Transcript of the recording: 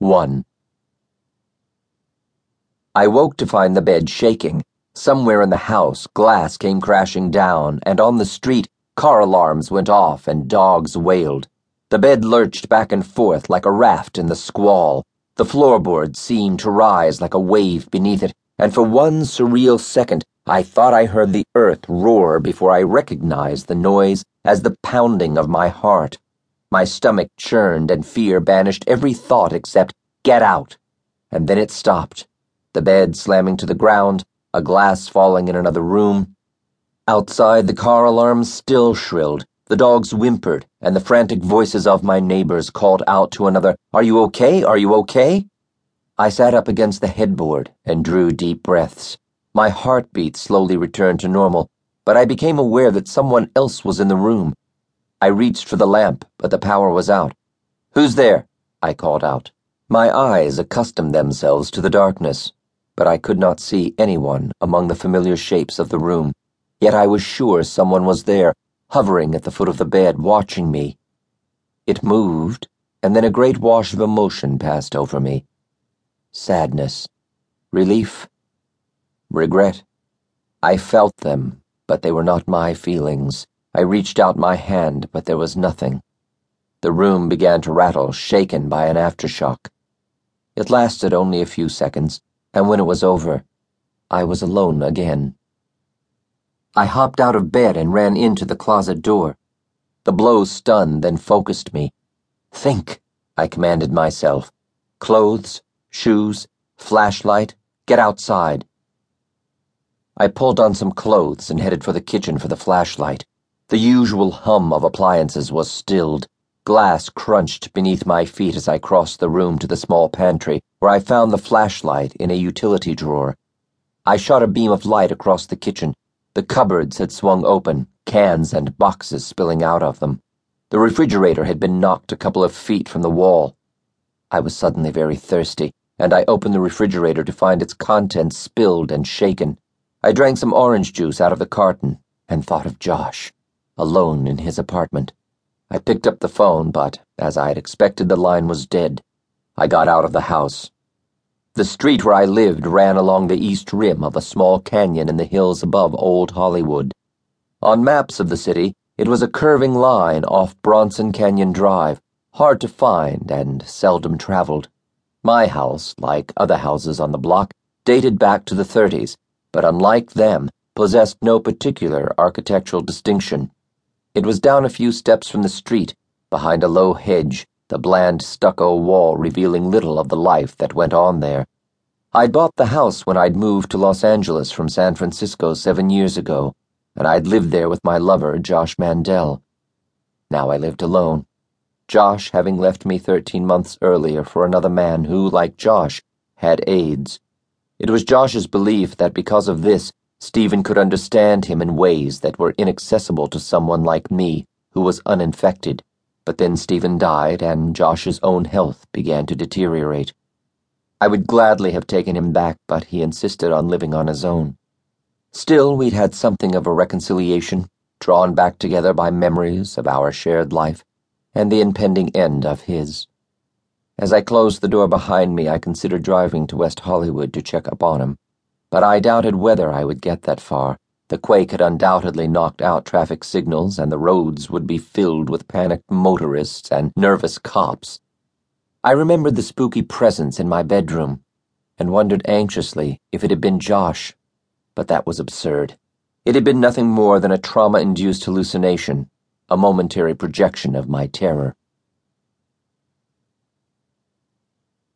1. I woke to find the bed shaking. Somewhere in the house, glass came crashing down, and on the street, car alarms went off and dogs wailed. The bed lurched back and forth like a raft in the squall. The floorboards seemed to rise like a wave beneath it, and for one surreal second, I thought I heard the earth roar before I recognized the noise as the pounding of my heart. My stomach churned, and fear banished every thought except, get out. And then it stopped. The bed slamming to the ground, a glass falling in another room. Outside, the car alarm still shrilled, the dogs whimpered, and the frantic voices of my neighbors called out to another, Are you okay? Are you okay? I sat up against the headboard and drew deep breaths. My heartbeat slowly returned to normal, but I became aware that someone else was in the room. I reached for the lamp, but the power was out. Who's there? I called out. My eyes accustomed themselves to the darkness, but I could not see anyone among the familiar shapes of the room. Yet I was sure someone was there, hovering at the foot of the bed, watching me. It moved, and then a great wash of emotion passed over me sadness, relief, regret. I felt them, but they were not my feelings. I reached out my hand, but there was nothing. The room began to rattle, shaken by an aftershock. It lasted only a few seconds, and when it was over, I was alone again. I hopped out of bed and ran into the closet door. The blow stunned, then focused me. Think, I commanded myself. Clothes, shoes, flashlight, get outside. I pulled on some clothes and headed for the kitchen for the flashlight. The usual hum of appliances was stilled. Glass crunched beneath my feet as I crossed the room to the small pantry, where I found the flashlight in a utility drawer. I shot a beam of light across the kitchen. The cupboards had swung open, cans and boxes spilling out of them. The refrigerator had been knocked a couple of feet from the wall. I was suddenly very thirsty and I opened the refrigerator to find its contents spilled and shaken. I drank some orange juice out of the carton and thought of Josh, alone in his apartment. I picked up the phone, but, as I had expected, the line was dead. I got out of the house. The street where I lived ran along the east rim of a small canyon in the hills above Old Hollywood. On maps of the city, it was a curving line off Bronson Canyon Drive, hard to find and seldom traveled. My house, like other houses on the block, dated back to the 30s, but unlike them, possessed no particular architectural distinction. It was down a few steps from the street, behind a low hedge, the bland stucco wall revealing little of the life that went on there. I'd bought the house when I'd moved to Los Angeles from San Francisco seven years ago, and I'd lived there with my lover, Josh Mandel. Now I lived alone. Josh having left me 13 months earlier for another man who, like Josh, had AIDS. It was Josh's belief that because of this, Stephen could understand him in ways that were inaccessible to someone like me who was uninfected. But then Stephen died, and Josh's own health began to deteriorate. I would gladly have taken him back, but he insisted on living on his own. Still, we'd had something of a reconciliation, drawn back together by memories of our shared life and the impending end of his. As I closed the door behind me, I considered driving to West Hollywood to check up on him, but I doubted whether I would get that far. The quake had undoubtedly knocked out traffic signals, and the roads would be filled with panicked motorists and nervous cops. I remembered the spooky presence in my bedroom and wondered anxiously if it had been Josh, but that was absurd. It had been nothing more than a trauma induced hallucination a momentary projection of my terror.